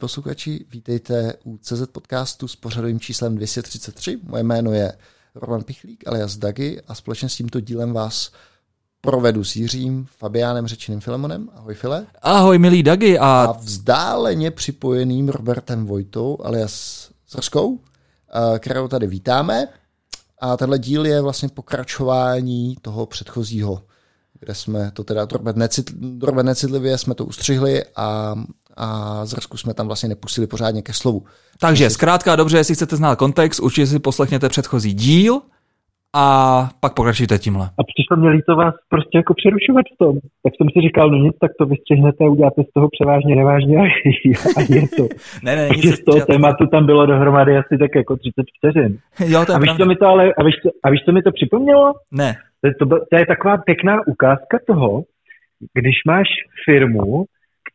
Posluchači, vítejte u CZ podcastu s pořadovým číslem 233. Moje jméno je Roman Pichlík alias Dagi a společně s tímto dílem vás provedu s Jiřím, Fabiánem Řečeným Filemonem. Ahoj File. Ahoj milý Dagi a... a vzdáleně připojeným Robertem Vojtou alias Zrskou, kterou tady vítáme. A tenhle díl je vlastně pokračování toho předchozího, kde jsme to teda drobně necitlivě jsme to ustřihli a a Zrsku jsme tam vlastně nepustili pořádně ke slovu. Takže zkrátka dobře, jestli chcete znát kontext, určitě si poslechněte předchozí díl a pak pokračujte tímhle. A přišlo mě líto vás prostě jako přerušovat v tom. Tak jsem si říkal, no nic, tak to vystřihnete a uděláte z toho převážně nevážně a, a je to. ne, ne, nic z toho tématu tam bylo dohromady asi tak jako 30 vteřin. Jo, to je a víš, co mi to ale, a víš, co, a víš, co mi to připomnělo? Ne. To, to, to je taková pěkná ukázka toho, když máš firmu,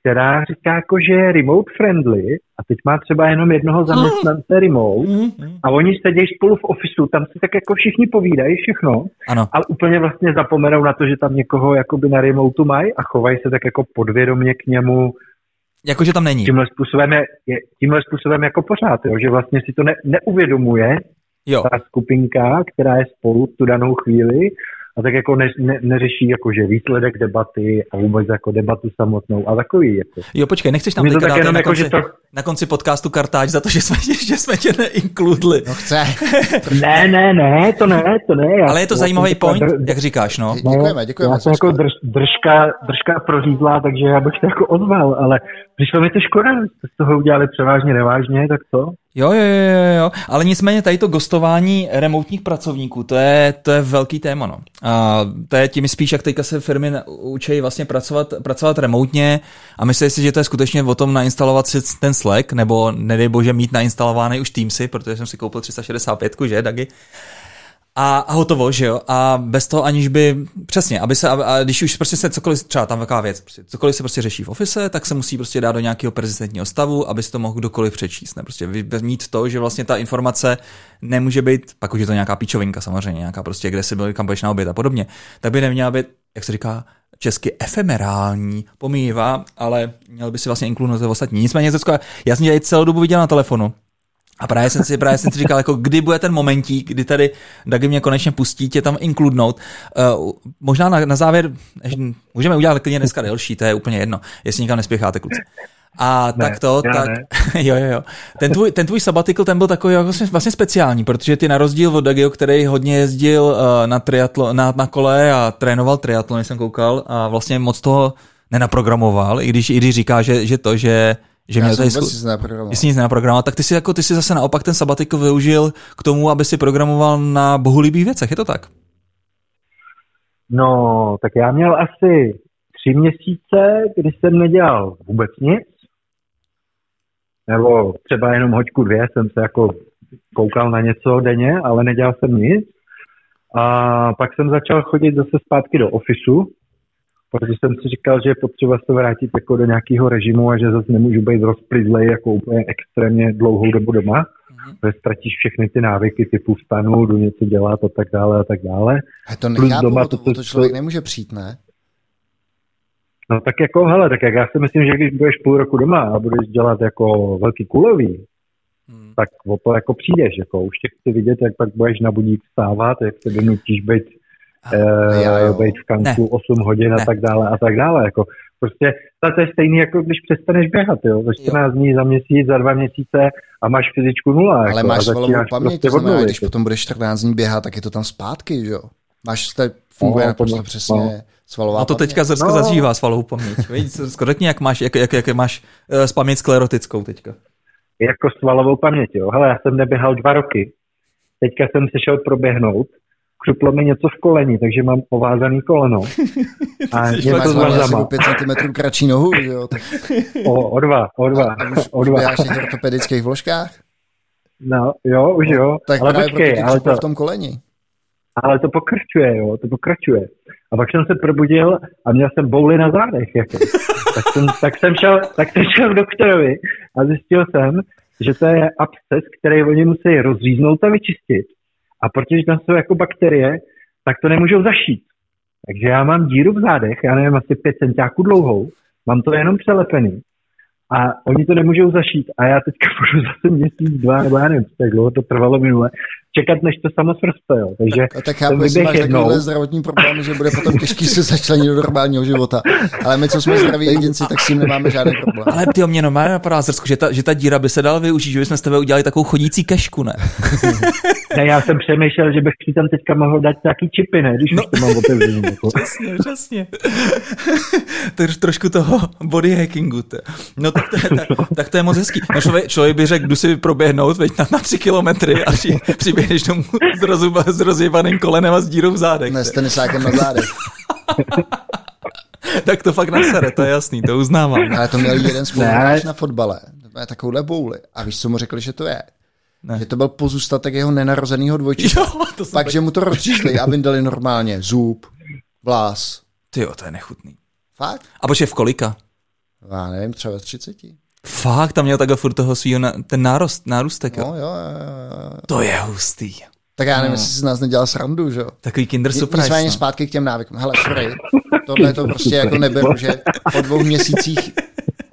která říká jako, že je remote friendly a teď má třeba jenom jednoho zaměstnance remote mm-hmm. a oni sedějí spolu v ofisu, tam si tak jako všichni povídají všechno ano. a úplně vlastně zapomenou na to, že tam někoho jakoby na remote mají a chovají se tak jako podvědomě k němu Jakože tam není. Tímhle způsobem, je, je, tímhle způsobem jako pořád, jo, že vlastně si to ne, neuvědomuje jo. ta skupinka, která je spolu v tu danou chvíli a tak jako ne, ne, neřeší jakože výsledek debaty a vůbec jako debatu samotnou a takový. Jako. Jo, počkej, nechceš nám teďka dát na, jako, konci, to... na konci podcastu kartáč za to, že jsme, že jsme tě neinkludli. No chce. ne, ne, ne, to ne, to ne. Já, Ale je to zajímavý point, dr... jak říkáš, no. Děkujeme, děkujeme. Já jsem jako drž, držka, držka prořízla, takže já bych to jako ozval, ale přišlo mi to škoda, z toho udělali převážně nevážně, tak co? Jo, jo, jo, jo, ale nicméně tady to gostování remotních pracovníků, to je, to je velký téma, no. A to je tím spíš, jak teďka se firmy učí vlastně pracovat, pracovat remotně a myslí si, že to je skutečně o tom nainstalovat si ten Slack, nebo nedej bože mít nainstalovaný už Teamsy, protože jsem si koupil 365, že, Dagi? A, a hotovo, že jo? A bez toho aniž by, přesně, aby se, a když už prostě se cokoliv, třeba tam taková věc, prostě, cokoliv se prostě řeší v office, tak se musí prostě dát do nějakého prezidentního stavu, aby si to mohl kdokoliv přečíst. Ne? Prostě mít to, že vlastně ta informace nemůže být, pak už je to nějaká píčovinka samozřejmě, nějaká prostě, kde si byl, kam na oběd a podobně, tak by neměla být, jak se říká, česky efemerální, pomývá, ale měl by si vlastně inkludovat ostatní. Nicméně, Zecko, já jsem tě celou dobu viděl na telefonu, a právě jsem si, právě jsem si říkal, jako kdy bude ten momentík, kdy tady Dagi mě konečně pustí tě tam inkludnout. Uh, možná na, na závěr, můžeme udělat klidně dneska delší, to je úplně jedno, jestli nikam nespěcháte, kluci. A ne, tak to, tak, ne. jo, jo, jo. Ten tvůj, ten tvůj sabbatical, ten byl takový jako vlastně, vlastně speciální, protože ty na rozdíl od Dagio, který hodně jezdil uh, na, triatlo, na, na kole a trénoval triatlon, jsem koukal, a vlastně moc toho nenaprogramoval, i když, i když říká, že, že to, že že měl tady zku... nic. Jsi nic nenaprogramoval, tak ty si, jako, ty si zase naopak ten sabatik využil k tomu, aby si programoval na bohulibých věcech, je to tak? No, tak já měl asi tři měsíce, kdy jsem nedělal vůbec nic, nebo třeba jenom hoďku dvě jsem se jako koukal na něco denně, ale nedělal jsem nic. A pak jsem začal chodit zase zpátky do ofisu, protože jsem si říkal, že je potřeba se vrátit jako do nějakého režimu a že zase nemůžu být rozplizlej jako úplně extrémně dlouhou dobu doma, mm-hmm. protože ztratíš všechny ty návyky typu vstanu, jdu něco dělat a tak dále a tak dále. A to nechápu, doma, to, to, to člověk nemůže přijít, ne? No tak jako, hele, tak jak já si myslím, že když budeš půl roku doma a budeš dělat jako velký kulový, hmm. tak o to jako přijdeš, jako už tě chci vidět, jak pak budeš na budík vstávat, jak se donutíš být uh, být v kanku ne. 8 hodin ne. a tak dále a tak dále. Jako, prostě to je stejný, jako když přestaneš běhat, jo, za 14 dní, za měsíc, za dva měsíce a máš fyzičku nula. Ale jako, máš svalovou paměť, prostě to znamená, když potom budeš 14 dní běhat, tak je to tam zpátky, že jo. Máš, to funguje no, naprosto přesně no. svalová A to teďka Zrsko no. zažívá svalovou paměť. Řekni, jak máš, jak, jak, jak máš uh, paměť sklerotickou teďka. Jako svalovou paměť, jo. Hele, já jsem neběhal dva roky. Teďka jsem se šel proběhnout křuplo mi něco v koleni, takže mám ovázaný koleno. A je to s vazama. 5 cm kratší nohu, jo? Tak... O, o dva, o dva. A už, o dva. Už v ortopedických vložkách? No, jo, už jo. No, tak ale počkej, ale to, v tom koleni. Ale to pokračuje, jo, to pokračuje. A pak jsem se probudil a měl jsem bouly na zádech. Jako. tak, jsem, tak, jsem šel, tak jsem šel k doktorovi a zjistil jsem, že to je absces, který oni musí rozříznout a vyčistit. A protože tam jsou jako bakterie, tak to nemůžou zašít. Takže já mám díru v zádech, já nevím, asi 5 centiáků dlouhou, mám to jenom přelepený. a oni to nemůžou zašít a já teďka budu zase měsíc, dva, nebo já nevím, tak dlouho to trvalo minule, čekat, než to samo srste, jo. Takže tak, tak chápu, jestli máš jednou... takovýhle zdravotní problémy, že bude potom těžký se začlenit do normálního života. Ale my, co jsme zdraví jedinci, tak s tím nemáme žádný problém. Ale ty mě normálně napadá, Zrsku, že ta, že ta díra by se dala využít, že bychom s tebe udělali takovou chodící kešku, ne? ne, já jsem přemýšlel, že bych si tam teďka mohl dát nějaký čipy, ne, když no. už to mám otevřený. Jako. Přesně, přesně. to je trošku toho body hackingu. To. No tak to, je, tak, tak to je moc hezký. No, člověk, člověk by řekl, jdu si proběhnout veď na, na tři kilometry a při, přiběhneš domů s, rozuba, s rozjebaným kolenem a s dírou v zádech. Ne, s tenisákem na zádech. tak to fakt nasere, to je jasný, to uznávám. Ale to měl jeden spoluhráč na fotbale, takovouhle bouli. A víš, co mu řekli, že to je? Ne. Že to byl pozůstatek jeho nenarozeného dvojčička. Pak, že mu to rozřízli a vyndali normálně zub, vlás. Ty jo, to je nechutný. Fakt? A počkej, v kolika? Já nevím, třeba v 30. Fakt, tam měl takhle furt toho svýho, ten nárost, nárůstek, jo? No, jo, jo, jo. To je hustý. Tak já nevím, no. jestli si z nás nedělal srandu, že jo? Takový kinder surprise. Nicméně no. zpátky k těm návykům. Hele, sorry, tohle to prostě jako neberu, že po dvou měsících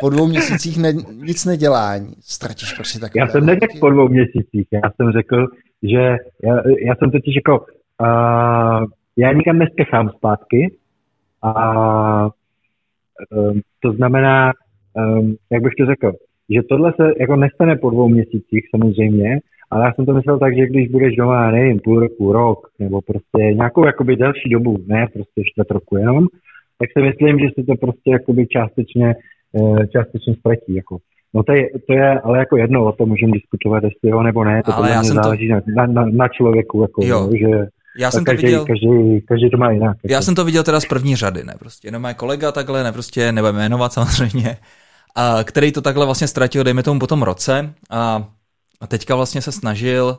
po dvou měsících ne, nic nedělání ztratíš prostě tak. Já jsem neřekl po dvou měsících, já jsem řekl, že já, já jsem totiž jako, uh, já nikam nespěchám zpátky a um, to znamená, um, jak bych to řekl, že tohle se jako nestane po dvou měsících samozřejmě, ale já jsem to myslel tak, že když budeš doma, nevím, půl roku, rok, nebo prostě nějakou jakoby delší dobu, ne prostě čtvrt roku jenom, tak si myslím, že se to prostě jakoby částečně, částečně ztratí. Jako. No to je, to je ale jako jedno, o tom můžeme diskutovat, jestli jo nebo ne, to ale já záleží to... na, na, na člověku, jako, jo. No, že já jsem každý, to viděl. Každý, každý to má jinak. Já jako. jsem to viděl teda z první řady, ne prostě. Jenom můj kolega takhle, ne prostě, nebudeme jmenovat samozřejmě, a který to takhle vlastně ztratil, dejme tomu po tom roce a, a teďka vlastně se snažil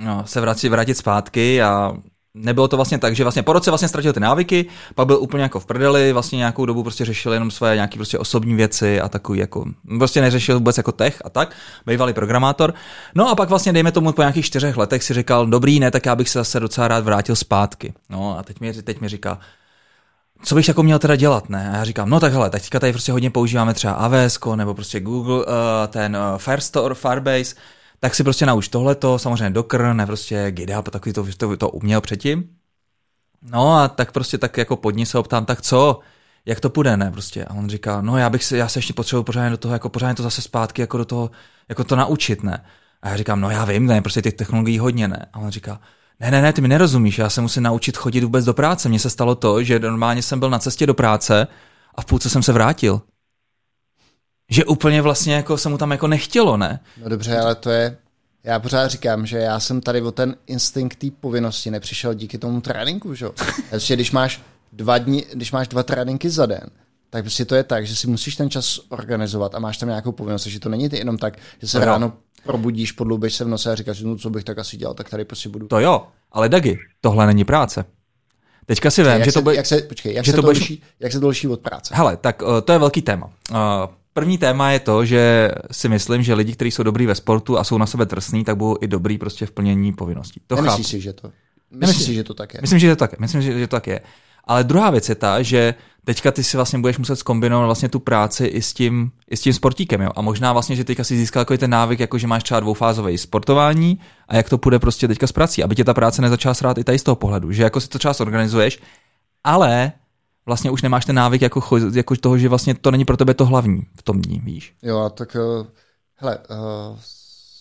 no, se vrátit, vrátit zpátky a nebylo to vlastně tak, že vlastně po roce vlastně ztratil ty návyky, pak byl úplně jako v prdeli, vlastně nějakou dobu prostě řešil jenom své nějaké prostě osobní věci a takový jako, prostě neřešil vůbec jako tech a tak, bývalý programátor. No a pak vlastně dejme tomu po nějakých čtyřech letech si říkal, dobrý, ne, tak já bych se zase docela rád vrátil zpátky. No a teď mi, teď mi říká, co bych jako měl teda dělat, ne? A já říkám, no tak hele, teďka tady prostě hodně používáme třeba AWS nebo prostě Google, uh, ten uh, Firestore, Firebase, tak si prostě nauč tohleto, samozřejmě Docker, prostě GitHub, takový to, to, to uměl předtím. No a tak prostě tak jako pod ní se optám, tak co, jak to půjde, ne, prostě. A on říká, no já bych se, já se ještě potřebuji pořádně do toho, jako pořádně to zase zpátky, jako do toho, jako to naučit, ne. A já říkám, no já vím, ne, prostě těch technologií hodně, ne. A on říká, ne, ne, ne, ty mi nerozumíš, já se musím naučit chodit vůbec do práce. Mně se stalo to, že normálně jsem byl na cestě do práce a v půlce jsem se vrátil. Že úplně vlastně jako se mu tam jako nechtělo, ne? No dobře, ale to je, já pořád říkám, že já jsem tady o ten instinkt té povinnosti nepřišel díky tomu tréninku, že jo? Prostě když máš dva dny, když máš dva tréninky za den, tak prostě to je tak, že si musíš ten čas organizovat a máš tam nějakou povinnost, že to není ty jenom tak, že se ráno probudíš, podloubeš se v nose a říkáš, no co bych tak asi dělal, tak tady prostě budu. To jo, ale Dagi, tohle není práce. Teďka si vím, že se, to bude... Jak se, počkej, jak, že se to budeš... jak se dolší od práce? Hele, tak uh, to je velký téma. Uh, první téma je to, že si myslím, že lidi, kteří jsou dobrý ve sportu a jsou na sebe trsní, tak budou i dobrý prostě v plnění povinností. To Nemyslíš si, že to? Myslíš si, že to tak je? Myslím, že to tak je. Myslím, že, že to tak je. Ale druhá věc je ta, že teďka ty si vlastně budeš muset zkombinovat vlastně tu práci i s tím, i s tím sportíkem. Jo? A možná vlastně, že teďka si získal jako ten návyk, jako že máš třeba dvoufázové sportování a jak to půjde prostě teďka s prací, aby tě ta práce nezačala srát i tady z toho pohledu, že jako si to třeba organizuješ, ale vlastně už nemáš ten návyk jako, jako toho, že vlastně to není pro tebe to hlavní v tom dní, víš? Jo, tak uh, hele, uh,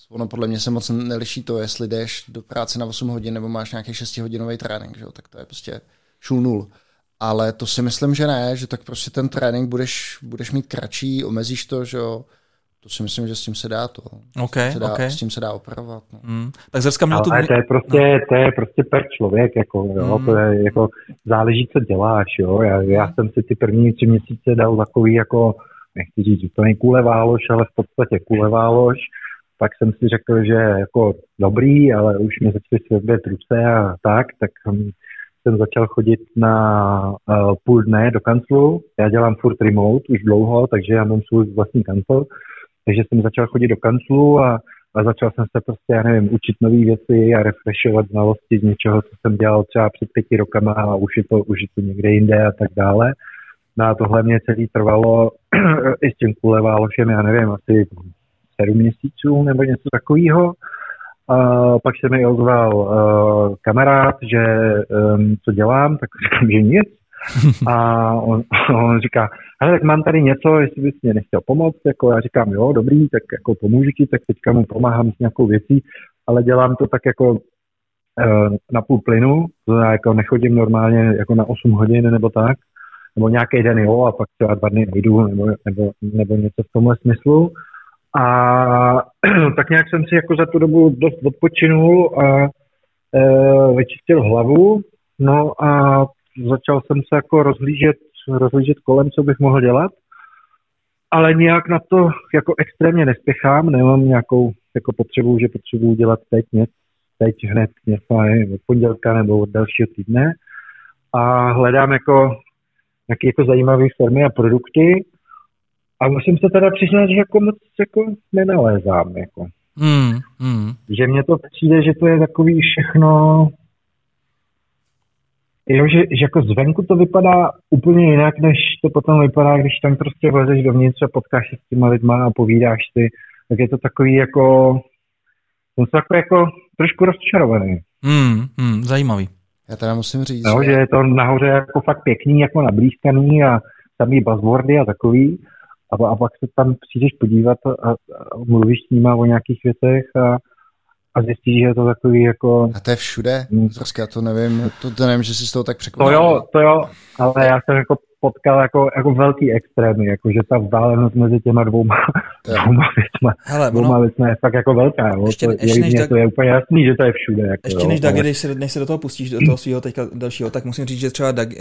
ono podle mě se moc neliší to, jestli jdeš do práce na 8 hodin nebo máš nějaký 6 hodinový trénink, že jo? tak to je prostě šul nul. Ale to si myslím, že ne, že tak prostě ten trénink budeš, budeš mít kratší, omezíš to, že jo. To si myslím, že s tím se dá to. Okay, s, tím se dá, okay. s tím se dá operovat. No. Mm. Tak zrska měl tu... Ale to je prostě, no. to je prostě per člověk, jako, jo, mm. to je jako, záleží, co děláš, jo. Já, já jsem si ty první tři měsíce dal takový, jako, nechci říct, že to není kuleválož, ale v podstatě kuleválož. Pak jsem si řekl, že jako dobrý, ale už mi začaly svědbět ruce a tak, tak jsem začal chodit na uh, půl dne do kanclu. Já dělám furt remote už dlouho, takže já mám svůj vlastní kancel. Takže jsem začal chodit do kanclu a, a začal jsem se prostě, já nevím, učit nové věci a refreshovat znalosti z něčeho, co jsem dělal třeba před pěti rokama a už je to, už je to někde jinde a tak dále. Na tohle mě celý trvalo i s tím kuleválošem, já nevím, asi sedm měsíců nebo něco takového. A pak se mi ozval uh, kamarád, že um, co dělám, tak říkám, že nic. A on, on říká, ale tak mám tady něco, jestli bys mě nechtěl pomoct, jako já říkám, jo, dobrý, tak jako pomůžu ti, tak teďka mu pomáhám s nějakou věcí, ale dělám to tak jako uh, na půl plynu, to já jako nechodím normálně jako na 8 hodin nebo tak, nebo nějaký den jo, a pak třeba dva dny nejdu, nebo, nebo, nebo něco v tomhle smyslu. A tak nějak jsem si jako za tu dobu dost odpočinul a e, vyčistil hlavu, no a začal jsem se jako rozhlížet, rozhlížet kolem, co bych mohl dělat, ale nějak na to jako extrémně nespěchám, nemám nějakou jako potřebu, že potřebuji dělat teď něco, teď hned něco od pondělka nebo od dalšího týdne a hledám jako nějaké jako zajímavé firmy a produkty a musím se teda přiznat, že jako moc jako nenalézám. Jako. Hmm, hmm. Že mně to přijde, že to je takový všechno Jo, že, že jako zvenku to vypadá úplně jinak, než to potom vypadá, když tam prostě vlezeš dovnitř a potkáš se s těma lidma a povídáš si, tak je to takový jako, jsem se takový jako trošku rozčarovaný. Hmm, hmm, zajímavý. Já teda musím říct, no, že... že je to nahoře jako fakt pěkný, jako nablízkaný a samý buzzwordy a takový. A, a pak se tam přijdeš podívat a, a, a mluvíš s nima o nějakých věcech a, a zjistíš, že je to takový jako... A to je všude? Hmm. já to nevím, to, to nevím, že jsi z toho tak překvapil. To jo, to jo, ale já jsem jako potkal jako, jako velký extrémy, jako že ta vzdálenost mezi těma dvouma, dvouma věcma, Hele, dvouma ono, věcma je fakt jako velká. Jo. Ještě, to, ještě je, než to je úplně jasný, že to je všude. Jako, ještě jo, než Dag, než, se, než se do toho pustíš, do toho svého teďka dalšího, tak musím říct, že třeba Dag, uh,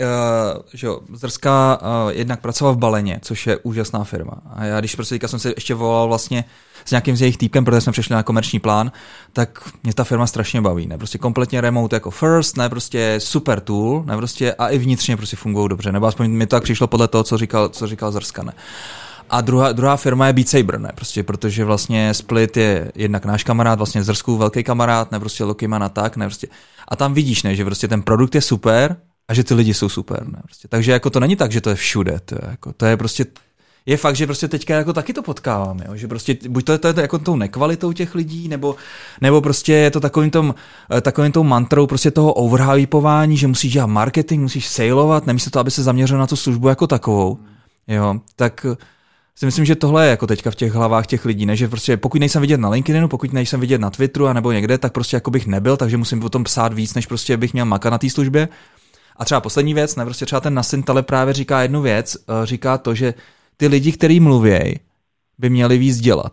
že jo, Zrská uh, jednak pracoval v Baleně, což je úžasná firma. A já když prostě teďka jsem se ještě volal vlastně s nějakým z jejich týpkem, protože jsme přešli na komerční plán, tak mě ta firma strašně baví. Ne? Prostě kompletně remote jako first, ne prostě super tool, ne prostě a i vnitřně prostě fungují dobře. Nebo aspoň mi to tak přišlo podle toho, co říkal, co říkal Zrska. Ne? A druhá, druhá firma je Beat Saber, ne? Prostě, protože vlastně Split je jednak náš kamarád, vlastně Zrsku velký kamarád, ne? Prostě Lokiman a tak, ne? Prostě. A tam vidíš, ne? Že prostě ten produkt je super a že ty lidi jsou super, ne? Prostě. Takže jako to není tak, že to je všude, to je, jako, to je prostě je fakt, že prostě teďka jako taky to potkávám, jo? že prostě buď to je, to je jako tou nekvalitou těch lidí, nebo, nebo prostě je to takovým tom, eh, takovým tou mantrou prostě toho overhypování, že musíš dělat marketing, musíš saleovat, nemísto to, aby se zaměřil na tu službu jako takovou, jo, tak eh, si myslím, že tohle je jako teďka v těch hlavách těch lidí, ne? že prostě pokud nejsem vidět na LinkedInu, pokud nejsem vidět na Twitteru nebo někde, tak prostě jako bych nebyl, takže musím o tom psát víc, než prostě bych měl maka na té službě. A třeba poslední věc, ne, prostě třeba ten Nasin Tale právě říká jednu věc, eh, říká to, že ty lidi, kteří mluvějí, by měli víc dělat.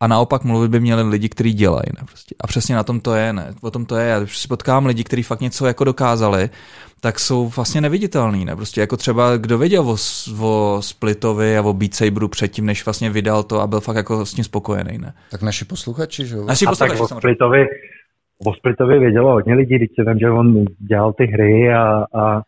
A naopak mluvit by měli lidi, kteří dělají. Ne? Prostě. A přesně na tom to je. Ne? O tom to je. Já když si potkám lidi, kteří fakt něco jako dokázali, tak jsou vlastně neviditelný. Ne? Prostě jako třeba kdo věděl o, o Splitovi a o Beat Saberu předtím, než vlastně vydal to a byl fakt jako s tím spokojený. Ne? Tak naši posluchači, že jo? Naši posluchači, a tak o Splitovi, o Splitovi vědělo hodně lidí, když se tam, že on dělal ty hry a, a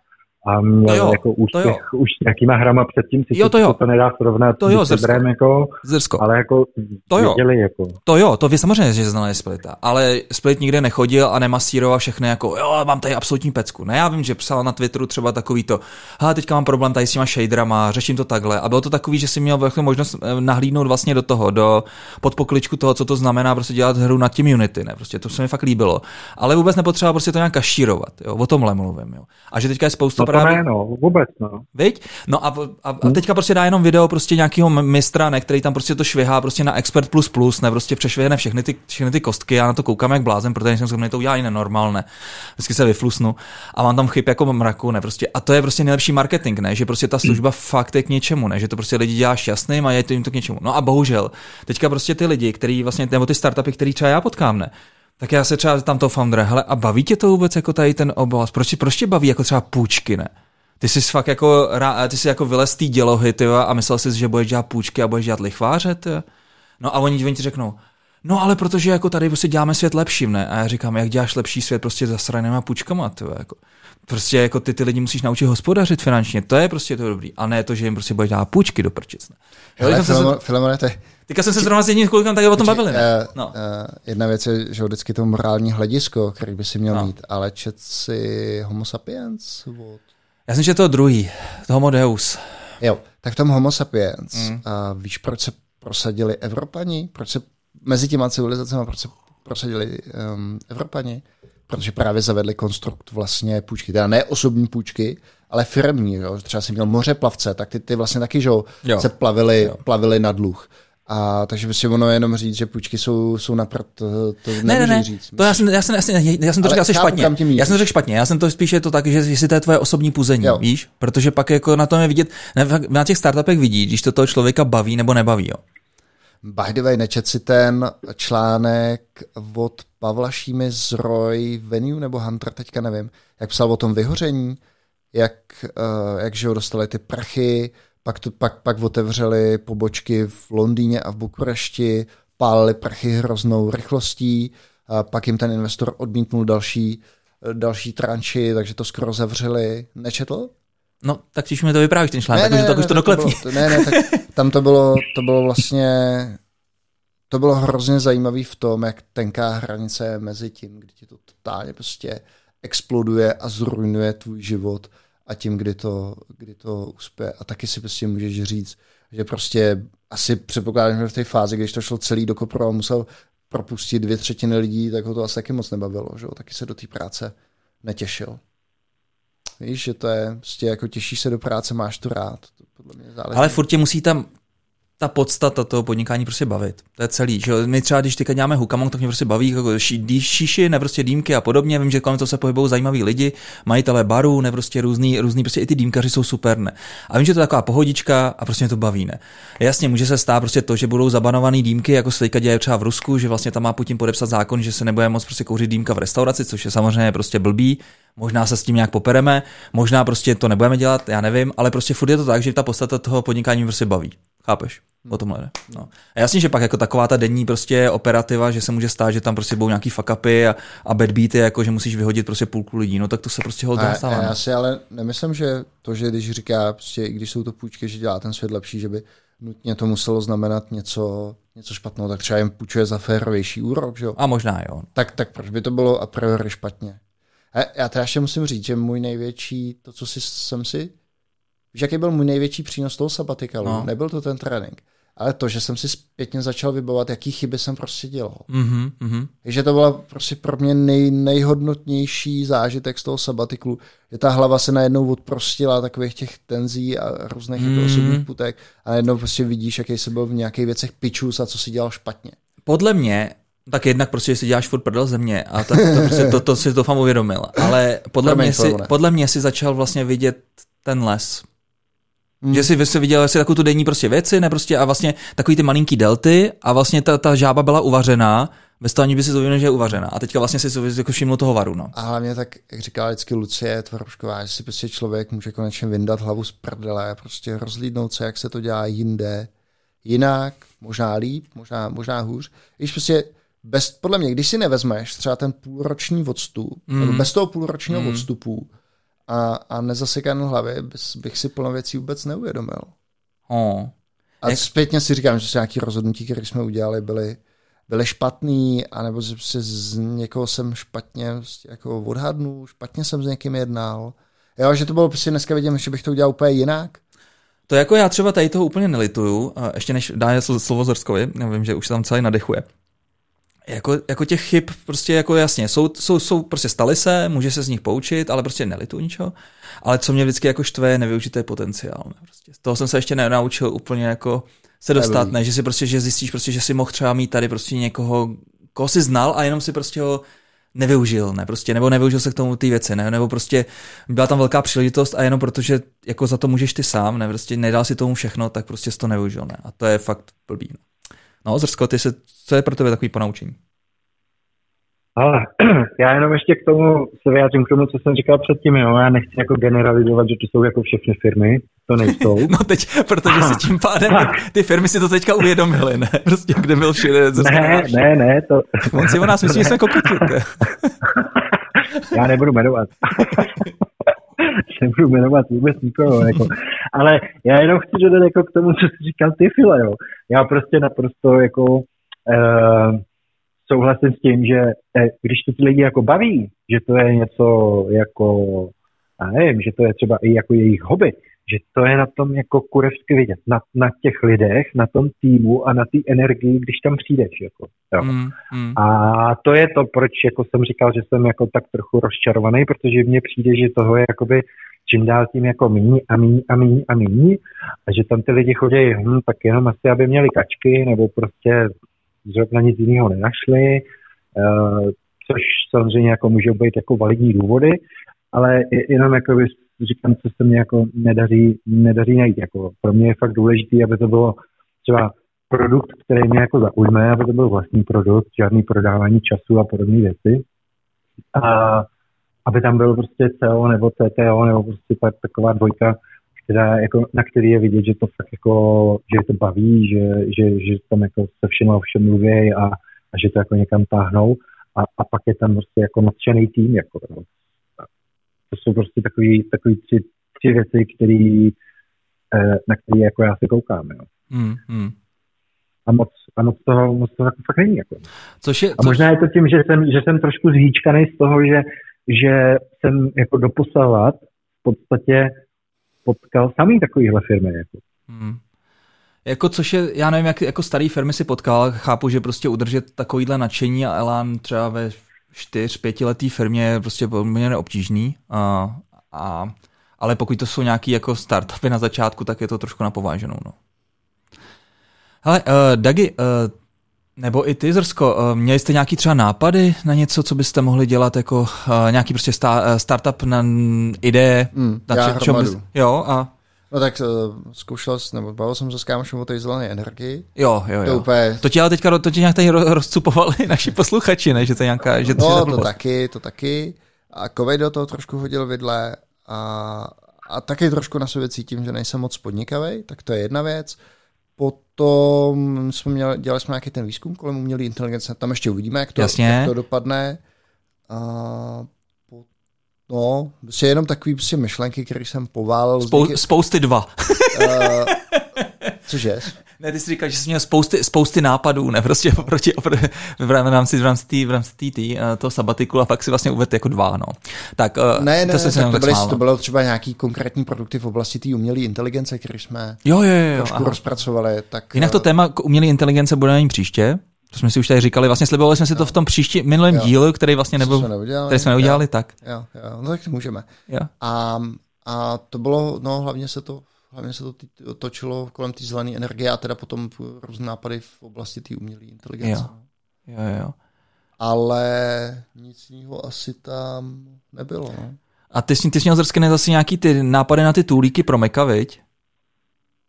a měl jo, jako úspěch už s nějakýma hrama předtím, si jo, to, jo. to nedá srovnat to jo, Zrsko. Brem, jako, Zrsko. ale jako to jo. věděli, jako. To jo, to vy samozřejmě, že znali Splita, ale Split nikde nechodil a nemasíroval všechny jako, jo, mám tady absolutní pecku. Ne, já vím, že psal na Twitteru třeba takový to, ha, teďka mám problém tady s těma shaderama, řeším to takhle. A bylo to takový, že si měl vlastně možnost eh, nahlídnout vlastně do toho, do podpokličku toho, co to znamená prostě dělat hru nad tím Unity, ne, prostě to se mi fakt líbilo. Ale vůbec nepotřeba prostě to nějak kašírovat, jo, o tomhle mluvím, jo. A že teďka je spoustu no právě... Ne, no vůbec, no. Viď? No a, a, a teďka prostě dá jenom video prostě nějakého mistra, ne, který tam prostě to švihá prostě na Expert++, plus plus, ne, prostě přešvihne všechny ty, všechny ty kostky, já na to koukám jak blázen, protože jsem schopný to udělat i nenormálně. Vždycky se vyflusnu a mám tam chyb jako mraku, ne, prostě. A to je prostě nejlepší marketing, ne, že prostě ta služba mm. fakt je k něčemu, ne, že to prostě lidi dělá šťastným a je to jim to k něčemu. No a bohužel, teďka prostě ty lidi, který vlastně, nebo ty startupy, který třeba já potkám, ne, tak já se třeba tam toho foundera, hele, a baví tě to vůbec jako tady ten oblast? Proč, proč tě baví jako třeba půjčky, ne? Ty jsi fakt jako, ty jsi jako vylez tý dělohy, ty, a myslel jsi, že budeš dělat půjčky a budeš dělat lichváře, ty. No a oni, oni ti řeknou, no ale protože jako tady prostě děláme svět lepším, ne? A já říkám, jak děláš lepší svět prostě zasranýma půjčkama, ty, jako. Prostě jako ty, ty lidi musíš naučit hospodařit finančně, to je prostě to dobrý. A ne to, že jim prostě budeš dělat půjčky do prčic. Ne? Hele, Filemon, se... Filemone, Teďka jsem se zrovna s jedním kolikem tak o tom bavili. Ne? Uh, no. uh, jedna věc je, že vždycky to morální hledisko, který by si měl no. mít, ale čet si Homo sapiens od Já jsem že to druhý, to Homo Deus. Jo, tak v tom Homo sapiens, mm. a víš, proč se prosadili Evropani? Proč se mezi těma civilizacemi, proč se prosadili um, Evropani? Protože právě zavedli konstrukt vlastně půjčky, teda ne osobní půjčky, ale firmní, jo? třeba jsem měl moře plavce, tak ty, ty vlastně taky, že jo, se plavili, jo. plavili na dluh. A takže by si ono jenom říct, že půjčky jsou, jsou na to, to ne, ne, ne. říct. To já jsem, já jsem, já jsem, já jsem to říkal asi špatně. Já jsem to řekl špatně. Já jsem to spíše to tak, že jestli to je tvoje osobní puzení, jo. víš? Protože pak jako na tom je vidět, na těch startupech vidí, když to toho člověka baví nebo nebaví, jo. By the way, nečet si ten článek od Pavla Šímy z Roy Venue nebo Hunter, teďka nevím, jak psal o tom vyhoření, jak, uh, jak že ho dostali ty prachy, pak, to, pak, pak otevřeli pobočky v Londýně a v Bukurešti, pálili prachy hroznou rychlostí, a pak jim ten investor odmítnul další, další tranči, takže to skoro zavřeli. Nečetl? No, tak když mi to vyprávíš ten článek, ne, ne, tak už to doklepní. To bylo, ne, ne, tak tam to bylo, to bylo vlastně, to bylo hrozně zajímavé v tom, jak tenká hranice je mezi tím, kdy ti to totálně prostě exploduje a zrujnuje tvůj život a tím, kdy to, kdy to uspěje. A taky si prostě můžeš říct, že prostě asi předpokládám, že v té fázi, když to šlo celý do kopru a musel propustit dvě třetiny lidí, tak ho to asi taky moc nebavilo, že jo? taky se do té práce netěšil. Víš, že to je prostě jako těšíš se do práce, máš to rád. To podle mě záleží. Ale furt tě musí tam ta podstata toho podnikání prostě bavit. To je celý. Že my třeba, když teďka děláme hukamong, tak mě prostě baví jako ší, šíši, ne prostě dýmky a podobně. Vím, že kolem toho se pohybují zajímaví lidi, majitelé barů, ne prostě různý, různý prostě i ty dýmkaři jsou super, ne. A vím, že to je taková pohodička a prostě mě to baví, ne. Jasně, může se stát prostě to, že budou zabanované dýmky, jako se teďka děje třeba v Rusku, že vlastně tam má Putin podepsat zákon, že se nebude moc prostě kouřit dýmka v restauraci, což je samozřejmě prostě blbý. Možná se s tím nějak popereme, možná prostě to nebudeme dělat, já nevím, ale prostě furt je to tak, že ta podstata toho podnikání prostě baví. Chápeš? O tomhle jde. No. A jasně, že pak jako taková ta denní prostě operativa, že se může stát, že tam prostě budou nějaký fuck upy a, a bad beaty, jako že musíš vyhodit prostě půlku lidí, no tak to se prostě hodně stává. Já si ale nemyslím, že to, že když říká, prostě, i když jsou to půjčky, že dělá ten svět lepší, že by nutně to muselo znamenat něco, něco špatného, tak třeba jim půjčuje za férovější úrok, že jo? A možná jo. Tak, tak proč by to bylo a priori špatně? A já teda ještě musím říct, že můj největší, to, co si, jsem si Víš, jaký byl můj největší přínos toho sabatikalu? No. Nebyl to ten trénink, ale to, že jsem si zpětně začal vybavovat, jaký chyby jsem prostě dělal. Mm-hmm, mm-hmm. Takže to byla prostě pro mě nej, nejhodnotnější zážitek z toho sabatiklu, že ta hlava se najednou odprostila takových těch tenzí a různých mm-hmm. osobních putek a najednou prostě vidíš, jaký se byl v nějakých věcech pičus a co si dělal špatně. Podle mě tak jednak prostě, si děláš furt prdel země a tak to, prostě, to, to si doufám uvědomil. Ale podle mě, si, podle mě si začal vlastně vidět ten les. Hmm. Že si, si viděl asi takovou tu denní prostě věci, ne prostě a vlastně takový ty malinký delty a vlastně ta, ta žába byla uvařená, bez toho ani by si to že je uvařená. A teďka vlastně si jako všiml toho varu. No. A hlavně tak, jak říkala vždycky Lucie Tvarošková, že si prostě člověk může konečně vyndat hlavu z prdele, prostě rozlídnout se, jak se to dělá jinde, jinak, možná líp, možná, možná hůř. Když prostě bez, podle mě, když si nevezmeš třeba ten půlroční odstup, mm. nebo bez toho půlročního mm. odstupu, a, a nezasekanou hlavy bych si plno věcí vůbec neuvědomil. Oh. A Jak... zpětně si říkám, že se nějaké rozhodnutí, které jsme udělali, byly, byly špatný, anebo že se z někoho jsem špatně jako odhadnul, špatně jsem s někým jednal. Jo, že to bylo prostě dneska vidím, že bych to udělal úplně jinak. To jako já třeba tady toho úplně nelituju, a ještě než dá slovo Zorskovi, vím, že už se tam celý nadechuje jako, jako těch chyb prostě jako jasně, jsou, jsou, jsou prostě staly se, může se z nich poučit, ale prostě nelitu ničeho. Ale co mě vždycky jako štve, je nevyužité potenciál. Ne? Prostě. Z toho jsem se ještě nenaučil úplně jako se dostat, ne, že si prostě, že zjistíš prostě, že si mohl třeba mít tady prostě někoho, koho si znal a jenom si prostě ho nevyužil, ne, prostě, nebo nevyužil se k tomu ty věci, ne, nebo prostě byla tam velká příležitost a jenom protože jako za to můžeš ty sám, ne, prostě nedal si tomu všechno, tak prostě to nevyužil, ne, a to je fakt blbý. Ne. No, Zrsko, ty se, co je pro tebe takový ponaučení? Ale já jenom ještě k tomu se vyjádřím k tomu, co jsem říkal předtím. Jo. Já nechci jako generalizovat, že to jsou jako všechny firmy. To nejsou. no teď, protože si tím pádem ty firmy si to teďka uvědomily, ne? Prostě kde byl všude. Ne, ne, ne. To... On si o nás myslí, že jsme kokoti. já nebudu jmenovat. nebudu jmenovat vůbec nikoho. Jako. Ale já jenom chci dodat jako k tomu, co jsi říkal ty, File. Jo. Já prostě naprosto jako uh, souhlasím s tím, že eh, když to ty lidi jako baví, že to je něco jako a nevím, že to je třeba i jako jejich hobby, že to je na tom jako kurevsky vidět, na, na těch lidech, na tom týmu a na té energii, když tam přijdeš. Jako, jo. Mm, mm. A to je to, proč jako jsem říkal, že jsem jako tak trochu rozčarovaný, protože mně přijde, že toho je jakoby čím dál tím jako míň a míň a míň a míň a že tam ty lidi chodí hm, tak jenom asi, aby měli kačky nebo prostě zrovna nic jiného nenašli, uh, což samozřejmě jako můžou být jako validní důvody, ale jenom jako říkám, co se mě jako nedaří, nedaří najít. Jako pro mě je fakt důležité, aby to bylo třeba produkt, který mě jako zaujme, aby to byl vlastní produkt, žádný prodávání času a podobné věci. A aby tam byl prostě CO nebo CTO nebo prostě tak, taková dvojka, která jako, na který je vidět, že to fakt jako, že je to baví, že, že, že tam jako se všem a všem mluví a, a, že to jako někam táhnou a, a pak je tam prostě jako nadšený tým, jako, no to jsou prostě takový, takový tři, tři věci, který, eh, na které jako já se koukám. Jo. Mm, mm. A moc, a moc toho, moc toho jako fakt není. Jako. Což je, což... A možná je to tím, že jsem, že jsem trošku zhýčkaný z toho, že, že jsem jako doposavat v podstatě potkal samý takovýhle firmy. Jako. Mm. Jako což je, já nevím, jak jako starý firmy si potkal, chápu, že prostě udržet takovýhle nadšení a elán třeba ve čtyř, pětiletý firmě je prostě poměrně obtížný. A, a, ale pokud to jsou nějaký jako startupy na začátku, tak je to trošku napováženou. No. Hele, uh, Dagi, uh, nebo i ty, Zrsko, uh, měli jste nějaký třeba nápady na něco, co byste mohli dělat jako uh, nějaký prostě sta- startup na ideje? Mm, na já čem, bys, Jo, a No tak uh, zkoušel jsi, nebo bavil jsem se s kámošem o té zelené energii. Jo, jo, jo. To, úplně... to tě ale teďka to tě nějak tady rozcupovali naši posluchači, ne? Že to nějaká... Že to no, to taky, to taky. A Kovej do toho trošku hodil vidle a, a taky trošku na sobě cítím, že nejsem moc podnikavý, tak to je jedna věc. Potom jsme měli, dělali jsme nějaký ten výzkum kolem umělé inteligence, tam ještě uvidíme, jak to, Jasně. jak to dopadne. A No, prostě jenom takový prostě myšlenky, které jsem poválil. Spou- díky... Spousty dva. uh, cože? Ne, ty jsi říkal, že jsi měl spousty, spousty nápadů, ne, prostě oproti, oproti v rámci, v rámci, tý, v rámci tý, tý, uh, toho sabatiku a pak si vlastně uvedl jako dva, no. Tak, ne, ne, to, ne, tak to, byly, to bylo třeba nějaký konkrétní produkty v oblasti té umělé inteligence, které jsme jo, jo, jo, trošku aha. rozpracovali. Tak, Jinak to téma umělé inteligence bude na příště, to jsme si už tady říkali, vlastně slibovali jsme si to v tom příští minulém jo. dílu, který vlastně nebyl, jsme neudělali, který jsme neudělali, jo. tak. Jo, jo, no tak můžeme. Jo. A, a to bylo, no hlavně se to hlavně se to točilo kolem té zelené energie a teda potom různé nápady v oblasti té umělé inteligence. Jo. jo, jo. Ale nic jiného asi tam nebylo. No. A ty, ty jsi měl zrsky zase nějaký ty nápady na ty tůlíky pro Meka, viď?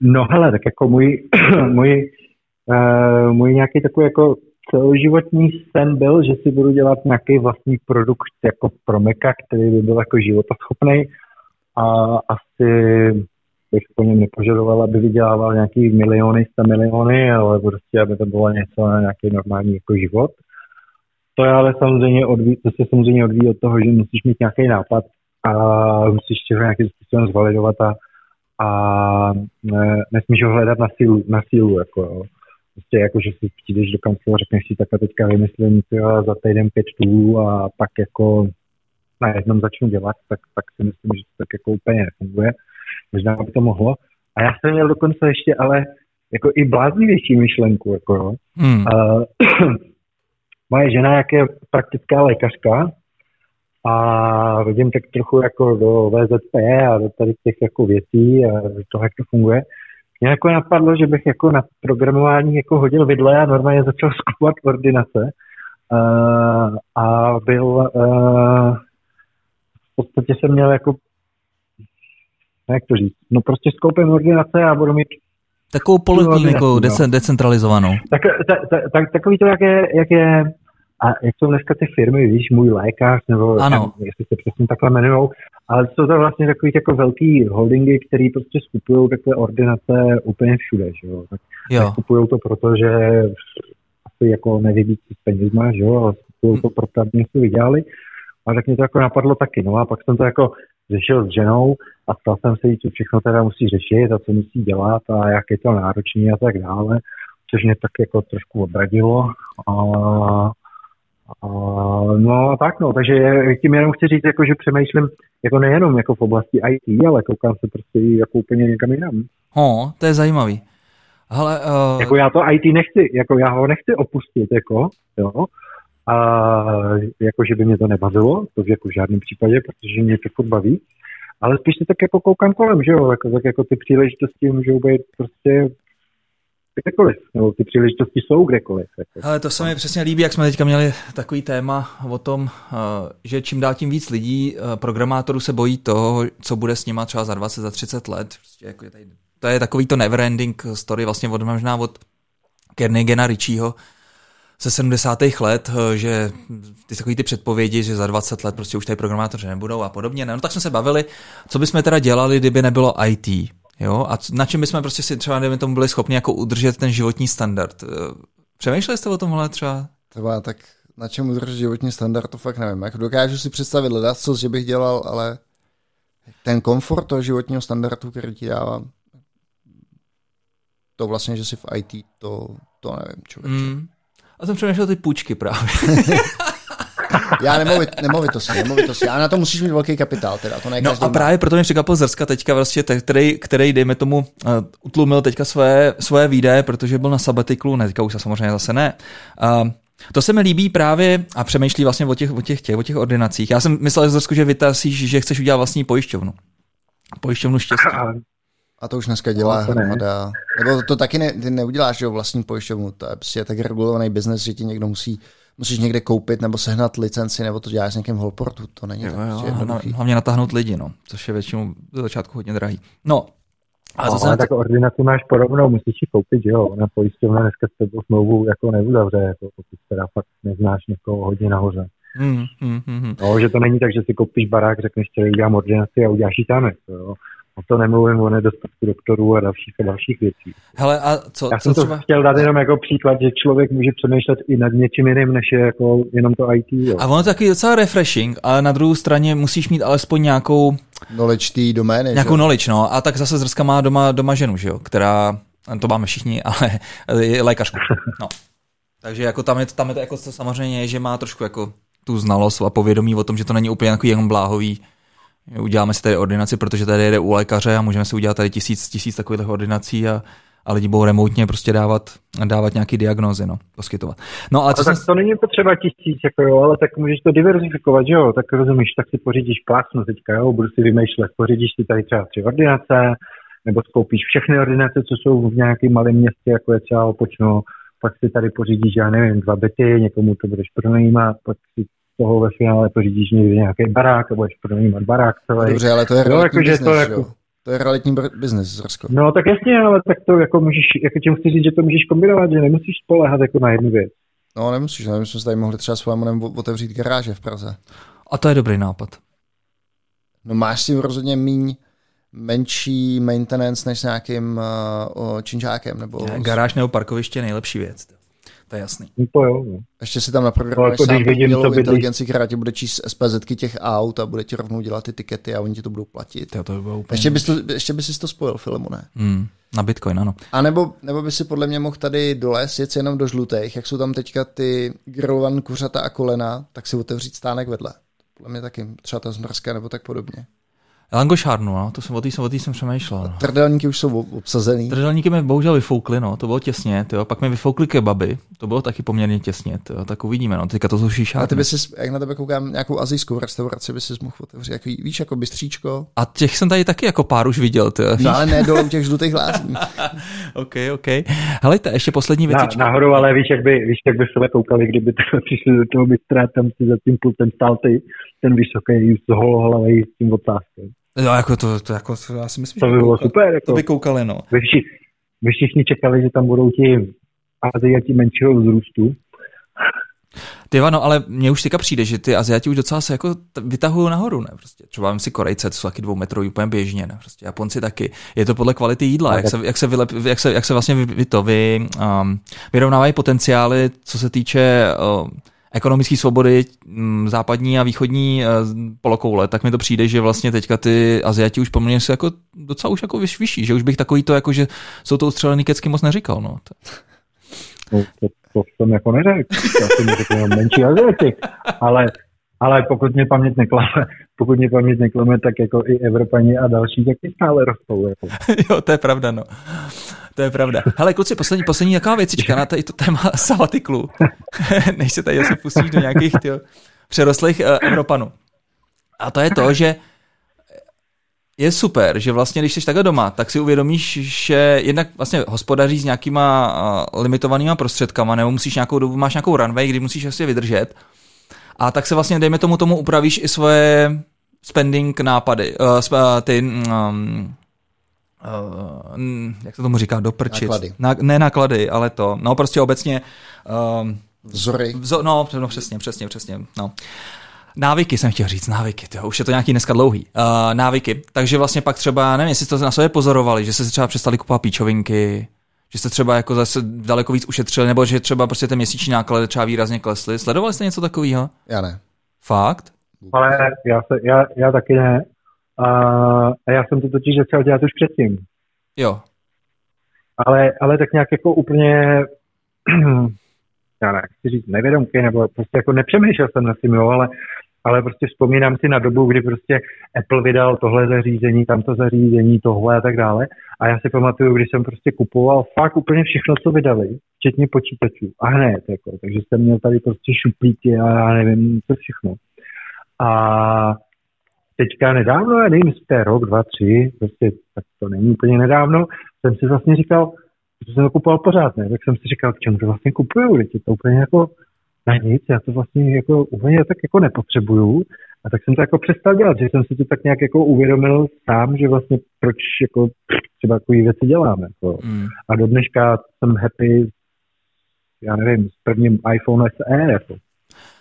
No hele, tak jako můj, můj Uh, můj nějaký takový jako celoživotní sen byl, že si budu dělat nějaký vlastní produkt jako pro Meka, který by byl jako životoschopný a asi bych po něm nepožadoval, aby vydělával nějaký miliony, sta miliony, ale prostě, aby to bylo něco na nějaký normální jako život. To je ale samozřejmě odví, to se samozřejmě odvíjí od toho, že musíš mít nějaký nápad a musíš ho nějakým způsobem zvalidovat a, a ne, nesmíš ho hledat na sílu, na sílu jako, jo prostě jako, že si přijdeš do kanclu a řekneš si, tak a teďka vymyslím tyjo, za týden pět tůlů a pak jako na jednom začnu dělat, tak, tak si myslím, že to tak jako úplně nefunguje. Možná by to mohlo. A já jsem měl dokonce ještě ale jako i bláznivější myšlenku, jako jo. Hmm. Uh, moje žena, jak je praktická lékařka, a vidím tak trochu jako do VZP a do tady těch jako věcí a do toho, jak to funguje, mě jako napadlo, že bych jako na programování jako hodil vidle a normálně začal skupovat ordinace uh, a byl uh, v podstatě jsem měl jako jak to říct, no prostě skoupím ordinace a budu mít Takovou polikliniku no. decentralizovanou. Tak, tak, tak, tak, takový to, jak je, jak je a jak jsou dneska ty firmy, víš, můj lékař, nebo ano. Tam, jestli se přesně takhle jmenují, ale jsou to vlastně takový jako velký holdingy, který prostě skupují takové ordinace úplně všude, že jo. Tak jo. skupují to proto, že asi jako nevidí s penězma, že jo, ale skupují to proto, aby něco vydělali. A tak mě to jako napadlo taky, no a pak jsem to jako řešil s ženou a ptal jsem se jí, co všechno teda musí řešit a co musí dělat a jak je to náročné a tak dále, což mě tak jako trošku odradilo. A A, no tak no, takže tím jenom chci říct, jako, že přemýšlím jako nejenom jako v oblasti IT, ale koukám se prostě jako úplně někam jinam. Ho, to je zajímavý. Ale, uh... Jako já to IT nechci, jako já ho nechci opustit, jako, jo, a jako, že by mě to nebavilo, to v jako v žádném případě, protože mě to furt baví, ale spíš se tak jako koukám kolem, že jo, jako, tak jako ty příležitosti můžou být prostě kdekoliv, nebo ty příležitosti jsou kdekoliv. Jako. Ale to se mi přesně líbí, jak jsme teďka měli takový téma o tom, eh, že čím dál tím víc lidí, eh, programátorů se bojí toho, co bude s nima třeba za 20, za 30 let. Prostě jako je tady, to je takový to neverending story vlastně od možná od Kernigena Richieho, ze 70. let, eh, že ty takový ty předpovědi, že za 20 let prostě už tady programátoři nebudou a podobně. No tak jsme se bavili, co bychom teda dělali, kdyby nebylo IT. Jo? A na čem bychom prostě si třeba, kdyby tomu byli schopni jako udržet ten životní standard. Eh, přemýšleli jste o tomhle třeba? Třeba tak na čem udržet životní standard, to fakt nevím. Jako dokážu si představit hledat co, že bych dělal, ale ten komfort toho životního standardu, který ti dávám, to vlastně, že jsi v IT, to, to nevím, člověk. Mm. A jsem přemýšlel ty půjčky právě. Já nemovit, nemovitosti, nemovitosti. A na to musíš mít velký kapitál, teda. To no a právě proto mě překvapil Zrska teďka vlastně, který, který dejme tomu, uh, utlumil teďka své, své výdaje, protože byl na sabatiklu, ne, teďka už samozřejmě zase ne. Uh, to se mi líbí právě a přemýšlí vlastně o těch, o těch, těch, o těch ordinacích. Já jsem myslel, Zrsku, že vytasíš, že chceš udělat vlastní pojišťovnu. Pojišťovnu štěstí. A to už dneska dělá no, hromada. Nebo to, to taky ne, ty neuděláš, že jo, vlastní pojišťovnu. To je prostě tak regulovaný biznes, že ti někdo musí musíš někde koupit nebo sehnat licenci, nebo to děláš s někým holportu. To není jo, jo, prostě Hlavně natáhnout lidi, no, což je většinou do začátku hodně drahý. No, a no, ale tak ordinaci máš podobnou, musíš ji koupit, jo. Na pojišťovna dneska s tebou smlouvu jako neuzavře, jako pokud teda fakt neznáš někoho hodně nahoře. Hmm, hmm, hmm. No, že to není tak, že si koupíš barák, řekneš, že udělám ordinaci a uděláš ji tam. Jo. A to nemluvím o nedostatku doktorů a dalších a dalších věcí. Hele, a co, Já jsem co to třeba... chtěl dát jenom jako příklad, že člověk může přemýšlet i nad něčím jiným, než je jako jenom to IT. Jo. A ono je taky docela refreshing, ale na druhou straně musíš mít alespoň nějakou... Knowledge té domény. Nějakou že? knowledge, no. A tak zase Zrska má doma, doma ženu, že jo, která, to máme všichni, ale je lékařku. No. Takže jako tam je, tam je to jako to samozřejmě, že má trošku jako tu znalost a povědomí o tom, že to není úplně jako jenom bláhový uděláme si tady ordinaci, protože tady jede u lékaře a můžeme si udělat tady tisíc, tisíc takových ordinací a, a lidi budou remotně prostě dávat, dávat nějaký diagnózy, no, poskytovat. No, ale co tak jsem... to není potřeba tisíc, jako jo, ale tak můžeš to diverzifikovat, že jo, tak rozumíš, tak si pořídíš plásnu teďka, jo, budu si vymýšlet, pořídíš si tady třeba tři ordinace, nebo skoupíš všechny ordinace, co jsou v nějakém malém městě, jako je třeba Opočno, pak si tady pořídíš, já nevím, dva byty, někomu to budeš pronajímat, pak si toho ve finále pořídíš někdy nějaký barák a budeš pronajímat barák celý. Dobře, ale to je realitní no, business, to, jako... to je realitní biznis, Zrsko. No tak jasně, ale tak to jako můžeš, jako tím chci říct, že to můžeš kombinovat, že nemusíš spolehat jako na jednu věc. No nemusíš, ale my jsme tady mohli třeba s Flamonem otevřít garáže v Praze. A to je dobrý nápad. No máš si rozhodně míň menší maintenance než s nějakým uh, činžákem. Nebo... Garáž nebo parkoviště je nejlepší věc. To je jasný. No to jo. No. Ještě si tam naprogramuješ no, sám vidím, to inteligenci, která ti bude číst SPZky těch aut a bude ti rovnou dělat ty tikety a oni ti to budou platit. Jo, to by bylo úplně ještě, bys to, ještě by si to spojil, Filemone. Hmm, na Bitcoin, ano. A nebo, nebo by si podle mě mohl tady dole jet jenom do žlutých, jak jsou tam teďka ty grillované kuřata a kolena, tak si otevřít stánek vedle. Podle mě taky třeba ta zmrzka nebo tak podobně. Langošárnu, no, to jsem, o té jsem, jsem přemýšlel. No. Trdelníky už jsou obsazený. Trdelníky mi bohužel vyfoukly, no, to bylo těsně, tyjo. pak mi vyfoukly kebaby, to bylo taky poměrně těsně, tyjo. tak uvidíme, no, teďka to jsou šíšárny. A ty bys, jak na tebe koukám, nějakou azijskou restauraci by si mohl otevřít, jaký, víš, jako bystříčko. A těch jsem tady taky jako pár už viděl, tyjo, víš? No, ale ne dolů těch žlutých lázní. OK, OK. Hele, to ještě poslední věc. Na, nahoru, ale víš, jak by, víš, jak by se koukali, kdyby přišli do toho bystra, tam si za tím pultem stál ty, ten vysoký, z holohlavej s tím otázkem. No, jako to, to, jako, to já si myslím, to by bylo koukali, super. Jako, to by koukali, no. Vy, vši, vy všichni čekali, že tam budou ti Aziati menšího vzrůstu. Ty no, ale mně už teďka přijde, že ty Aziati už docela se jako vytahují nahoru, ne? Prostě. Třeba si Korejce, to jsou taky dvoumetrový úplně běžně, ne? Prostě Japonci taky. Je to podle kvality jídla, jak se, jak se, vylep, jak se, jak se vlastně vy, vy to vy, um, vyrovnávají potenciály, co se týče uh, ekonomické svobody mm, západní a východní eh, polokoule, tak mi to přijde, že vlastně teďka ty Aziati už poměrně se jako docela už jako vyšší, že už bych takový to jako, že jsou to ustřelený kecky moc neříkal, no. no to jsem jako neřekl. Já jsem řekl menší Aziatik. Ale, ale pokud mě paměť neklame, pokud mě paměť neklame, tak jako i Evropani a další taky stále rostou. Jako. jo, to je pravda, no. To je pravda. Hele, kluci, poslední, poslední jaká věcička na tady to téma sabatiklu. Než se tady zase pustíš do nějakých tyjo, přerostlých uh, Evropanů. A to je to, že je super, že vlastně, když jsi takhle doma, tak si uvědomíš, že jednak vlastně hospodaří s nějakýma uh, limitovanýma prostředkama, nebo musíš nějakou dobu, máš nějakou runway, kdy musíš asi vydržet. A tak se vlastně, dejme tomu, tomu upravíš i svoje spending nápady, uh, ty um, uh, jak se tomu říká, doprčit. Náklady. Na, ne náklady, ale to, no prostě obecně um, Vzory. Vzo, no, no, přesně, přesně, přesně, no. Návyky jsem chtěl říct, návyky, tyjo, už je to nějaký dneska dlouhý. Uh, návyky, takže vlastně pak třeba, nevím, jestli jste to na sobě pozorovali, že jste si třeba přestali kupovat píčovinky, že jste třeba jako zase daleko víc ušetřili, nebo že třeba prostě ten měsíční náklady třeba výrazně klesly. Sledovali jste něco takového? Já ne. Fakt? Ale já, se, já, já taky ne. A, a já jsem to totiž začal dělat už předtím. Jo. Ale, ale tak nějak jako úplně, já nechci říct nevědomky, nebo prostě jako nepřemýšlel jsem nad tím, jo, ale, ale prostě vzpomínám si na dobu, kdy prostě Apple vydal tohle zařízení, tamto zařízení, tohle a tak dále. A já si pamatuju, když jsem prostě kupoval fakt úplně všechno, co vydali, včetně počítačů. A hned, jako, takže jsem měl tady prostě šuplíky a já nevím, co všechno. A teďka nedávno, já nevím, jestli to je rok, dva, tři, prostě tak to není úplně nedávno, jsem si vlastně říkal, že jsem to kupoval pořád, ne? Tak jsem si říkal, k čemu to vlastně kupuju, teď je to úplně jako na nic, já to vlastně jako úplně tak jako nepotřebuju. A tak jsem to jako přestal dělat, že jsem si to tak nějak jako uvědomil sám, že vlastně proč jako třeba takové věci dělám. Jako. Mm. A do dneška jsem happy, já nevím, s prvním iPhone SE. Jako.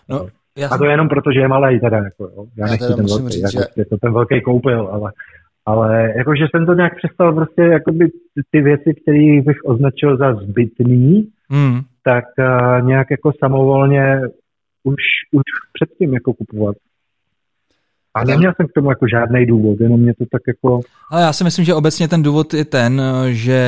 No, já a to je jenom proto, že je malý teda. Jako, jo. Já, Já nechci ten musím velký, říct, jako, že- to ten velký koupil, ale, ale jakože jsem to nějak přestal prostě jakoby ty- ty věci, které bych označil za zbytný, mm. Tak uh, nějak jako samovolně už, už předtím jako kupovat. A neměl jsem k tomu jako žádný důvod, jenom mě to tak jako... Ale já si myslím, že obecně ten důvod je ten, že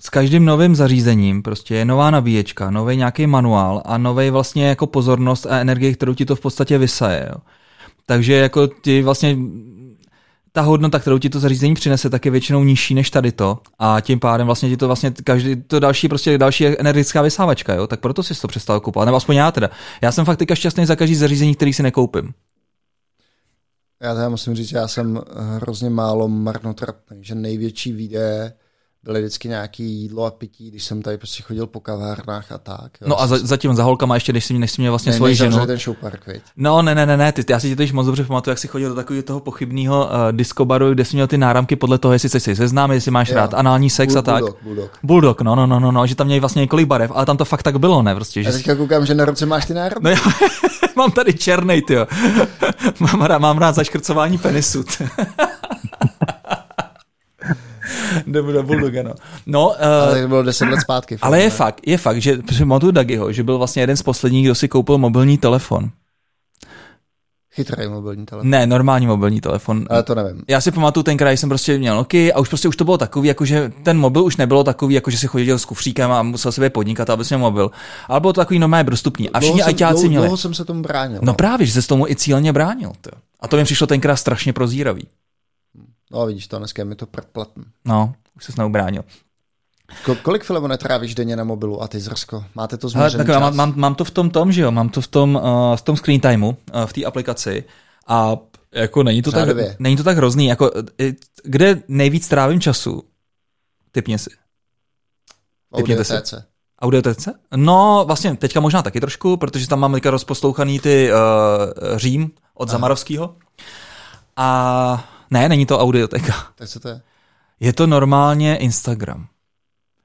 s každým novým zařízením prostě je nová nabíječka, nový nějaký manuál a nový vlastně jako pozornost a energie, kterou ti to v podstatě vysaje. Jo. Takže jako ty vlastně ta hodnota, kterou ti to zařízení přinese, tak je většinou nižší než tady to a tím pádem vlastně ti to vlastně každý, to další prostě další energetická vysávačka, jo, tak proto si to přestal kupovat, nebo aspoň já teda. Já jsem fakt teďka šťastný za každý zařízení, který si nekoupím. Já teda musím říct, já jsem hrozně málo marnotratný, že největší výdaje byly vždycky nějaký jídlo a pití, když jsem tady prostě chodil po kavárnách a tak. Jo. No a za, zatím za holkama ještě, než jsi, než jsi měl vlastně ne, svoji ženu. ten showpark, viď? No, ne, ne, ne, ne, ty, já si tě totiž moc dobře pamatuju, jak jsi chodil do takového toho pochybného uh, diskobaru, kde jsi měl ty náramky podle toho, jestli jsi seznámý, jestli máš Jo. rád anální sex a tak. Bulldog, bulldog. Bulldog, no, no, no, no, no, že tam měli vlastně několik barev, ale tam to fakt tak bylo, ne, prostě, že Já teďka koukám, že na ruce máš ty nároky. No já mám tady černej, ty mám, rád, mám rád zaškrcování penisu. ty. Jdeme do Bulldoga, no. No, uh, Ale to bylo 10 let zpátky. fakt, ale je ne? fakt, je fakt, že pamatuju Dagiho, že byl vlastně jeden z posledních, kdo si koupil mobilní telefon. Chytrý mobilní telefon. Ne, normální mobilní telefon. Ale to nevím. Já si pamatuju ten kraj, jsem prostě měl Nokia a už prostě už to bylo takový, jako že ten mobil už nebylo takový, jako že si chodil s kufříkem a musel si být podnikat, aby měl mobil. Ale bylo to takový normálně dostupný. A všichni ajťáci dlouho- měli. Dlouho jsem se tomu bránil. No právě, že se s tomu i cíleně bránil. To. A to mi přišlo tenkrát strašně prozíravý. No vidíš to, dneska je mi to predplatný. No, už se s bránil. Ko- kolik filmů netrávíš denně na mobilu a ty Zrsko? Máte to změřený čas? mám, mám, mám, to v tom tom, že jo, mám to v tom, uh, v tom screen timeu, uh, v té aplikaci a jako není to, tak, není to tak hrozný, jako eh, kde nejvíc trávím času? Typně si. typněte si. Audiotece. Audiotece? No, vlastně teďka možná taky trošku, protože tam mám teďka rozposlouchaný ty uh, Řím od Aha. Zamarovského. A ne, není to audioteka. Tak co to je? Je to normálně Instagram.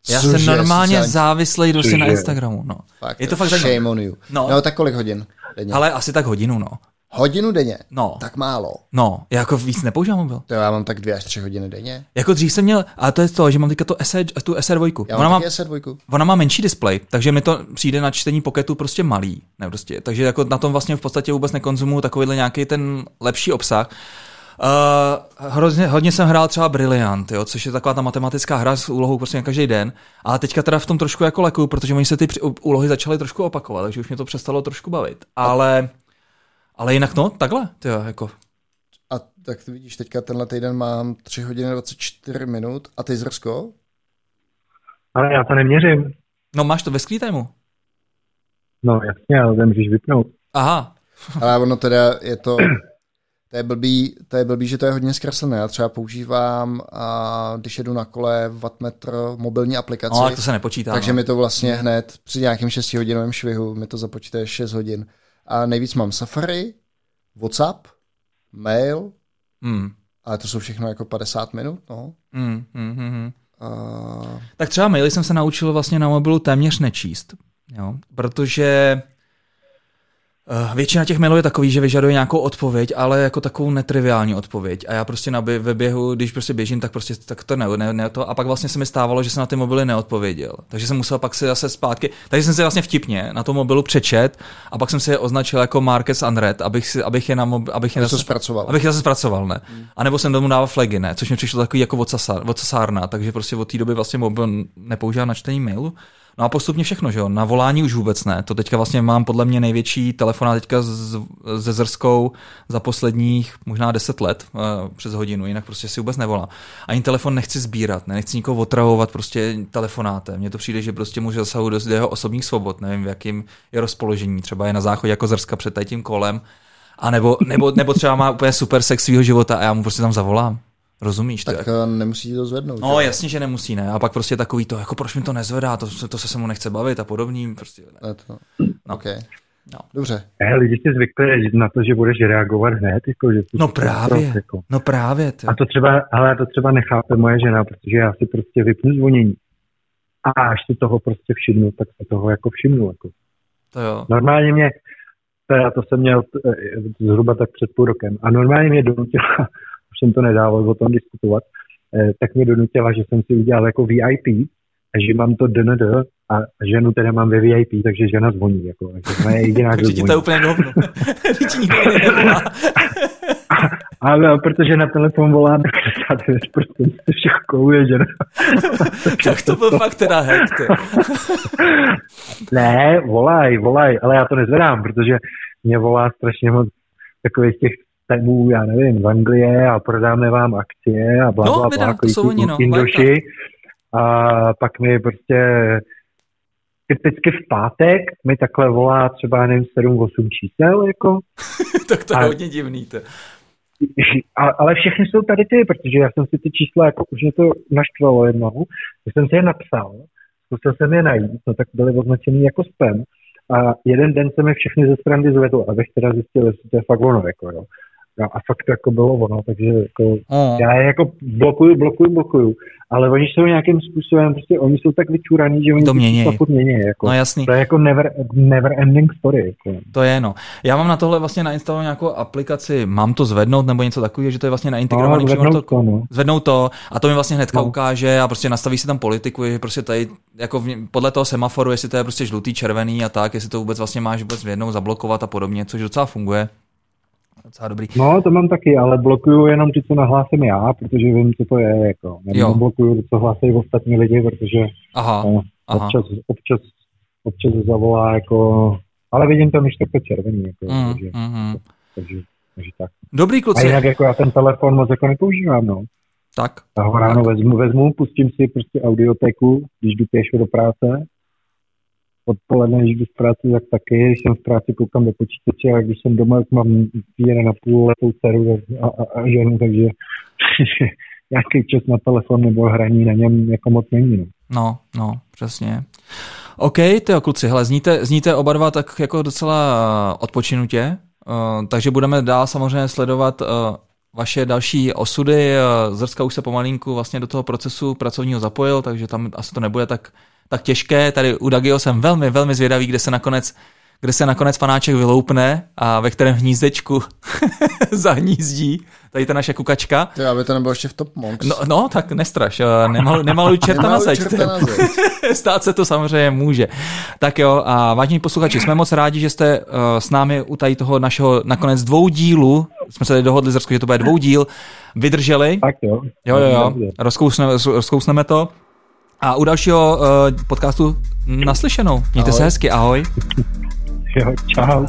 Já Cože, jsem normálně sociální- závislý prostě na? Instagramu. No. Fakt, Je to fakt. Shame on you. No. No. tak kolik hodin denně? Ale asi tak hodinu, no. Hodinu denně? No. Tak málo. No, já jako víc nepoužívám mobil. To já mám tak dvě až tři hodiny denně. Jako dřív jsem měl, a to je to, že mám teďka to SR, tu SR2. Já Ona mám má, taky S2. ona má menší displej, takže mi to přijde na čtení poketu prostě malý. Ne, prostě. Takže jako na tom vlastně v podstatě vůbec nekonzumuju takovýhle nějaký ten lepší obsah. Uh, hrozně, hodně jsem hrál třeba Brilliant, jo, což je taková ta matematická hra s úlohou prostě na každý den. A teďka teda v tom trošku jako lekuju, protože oni se ty úlohy začaly trošku opakovat, takže už mě to přestalo trošku bavit. Ale, ale jinak no, takhle, tyjo, jako. A tak ty vidíš, teďka tenhle týden mám 3 hodiny 24 minut a ty zrsko? Ale já to neměřím. No máš to ve timeu? No jasně, ale to můžeš vypnout. Aha. ale ono teda je to, to je blbý, to je blbý, že to je hodně zkreslené. Já třeba používám, a když jedu na kole wattmetr mobilní aplikaci. No, to se nepočítá. Takže no. mi to vlastně hned při nějakém 6 hodinovém švihu mi to započítá 6 hodin. A nejvíc mám Safari, WhatsApp, mail, hmm. ale to jsou všechno jako 50 minut, no. Hmm, hmm, hmm, hmm. Uh... Tak třeba maily jsem se naučil vlastně na mobilu téměř nečíst, jo? protože většina těch mailů je takový, že vyžaduje nějakou odpověď, ale jako takovou netriviální odpověď. A já prostě na ve běhu, když prostě běžím, tak prostě tak to ne, ne, ne to. A pak vlastně se mi stávalo, že jsem na ty mobily neodpověděl. Takže jsem musel pak si zase zpátky. Takže jsem si vlastně vtipně na tom mobilu přečet a pak jsem si je označil jako Marques Unread, abych, si, abych je na mob, abych je zase, zpracoval. Abych je zase zpracoval, ne. Hmm. A nebo jsem domů dával flagy, ne, což mi přišlo takový jako vocasárna, takže prostě od té doby vlastně mobil nepoužívám na čtení mailu. No a postupně všechno, že jo. Na volání už vůbec ne. To teďka vlastně mám podle mě největší telefon teďka ze Zrskou za posledních možná 10 let uh, přes hodinu, jinak prostě si vůbec nevolá. Ani telefon nechci sbírat, ne, nechci nikoho otravovat prostě telefonátem. Mně to přijde, že prostě může zasahovat do jeho osobních svobod, nevím, v jakým je rozpoložení. Třeba je na záchodě jako Zrska před tím kolem, a nebo, nebo, nebo třeba má úplně super sex svého života a já mu prostě tam zavolám. Rozumíš? Tak to, jako... nemusí to zvednout. No že? jasně, že nemusí, ne. A pak prostě takový to, jako proč mi to nezvedá, to, to se se mu nechce bavit a podobný. Prostě, ne. To... No. Okay. No. Dobře. Ne, lidi si zvykli na to, že budeš reagovat hned. Jako, že no právě, jako. no právě. Ty. A to třeba, ale to třeba nechápe moje žena, protože já si prostě vypnu zvonění. A až si toho prostě všimnu, tak se toho jako všimnu. Jako. To jo. Normálně mě, to, to jsem měl eh, zhruba tak před půl rokem, a normálně mě donutila jsem to nedával o tom diskutovat, eh, tak mě donutila, že jsem si udělal jako VIP a že mám to DND a ženu teda mám ve VIP, takže žena zvoní. Jako, to je jediná, kdo zvoní. to je úplně hovno. Ale protože na telefon volá 99% všech kolů je žena. tak to byl fakt teda hack, Ne, volaj, volaj, ale já to nezvedám, protože mě volá strašně moc takových těch tajmů, já nevím, z Anglie a prodáme vám akcie a bla, no, bla, bla, to jsou oni, no. Indoši. A pak mi prostě typicky v pátek mi takhle volá třeba, nevím, 7-8 čísel, jako. tak to je a, hodně divný, to. A, ale všechny jsou tady ty, protože já jsem si ty čísla, jako už mě to naštvalo jednou, že jsem si je napsal, zkusil jsem je najít, no tak byly označený jako spam. A jeden den se mi všechny ze strany zvedl, abych teda zjistil, jestli to je fakt ono, jako, jo. No a fakt jako bylo ono, takže jako, mm. já je jako blokuju, blokuju, blokuju, ale oni jsou nějakým způsobem, prostě oni jsou tak vyčuraný, že oni to mění. furt mění. Jako. No jasný. To je jako never, never ending story. Jako. To je no. Já mám na tohle vlastně nainstalovat nějakou aplikaci, mám to zvednout nebo něco takového, že to je vlastně naintegrovaný no, zvednout to, to, no. zvednout to a to mi vlastně hnedka no. ukáže a prostě nastaví si tam politiku, že prostě tady jako v, podle toho semaforu, jestli to je prostě žlutý, červený a tak, jestli to vůbec vlastně máš vůbec jednou zablokovat a podobně, což docela funguje docela dobrý. No, to mám taky, ale blokuju jenom ty, co nahlásím já, protože vím, co to je. Jako. Nebo blokuju, co hlásí ostatní lidi, protože aha, no, aha. Občas, občas, občas zavolá jako... Ale vidím tam ještě takto červený. Jako, mm, takže, mm. takže, takže, tak. Dobrý kluci. A jinak jako já ten telefon moc jako nepoužívám, no. Tak. Já ho ráno tak. vezmu, vezmu, pustím si prostě audiotéku, když jdu pěšo do práce odpoledne, když jdu z práce, tak taky, když jsem v práci, koukám do počítače a když jsem doma, tak mám jeden na půl letou dceru a, a, a ženu, takže nějaký čas na telefon nebo hraní na něm jako moc není. No, no, no přesně. OK, ty kluci, hele, zníte, zníte oba dva tak jako docela odpočinutě, uh, takže budeme dál samozřejmě sledovat uh, vaše další osudy. Zrska už se pomalinku vlastně do toho procesu pracovního zapojil, takže tam asi to nebude tak tak těžké. Tady u Dagio jsem velmi, velmi zvědavý, kde se nakonec kde se nakonec fanáček vyloupne a ve kterém hnízdečku zahnízdí. Tady ta naše kukačka. To aby to nebylo ještě v Top Monks. No, no tak nestraš. Nemal, nemaluj čerta na zeď. Stát se to samozřejmě může. Tak jo, a vážení posluchači, jsme moc rádi, že jste uh, s námi u tady toho našeho nakonec dvou dílu jsme se tady dohodli s Roskou, že to bude dvou díl, vydrželi. Tak jo. Jo, jo, jo, rozkousneme, rozkousneme to. A u dalšího uh, podcastu naslyšenou. Mějte ahoj. se hezky, ahoj. Jo, čau.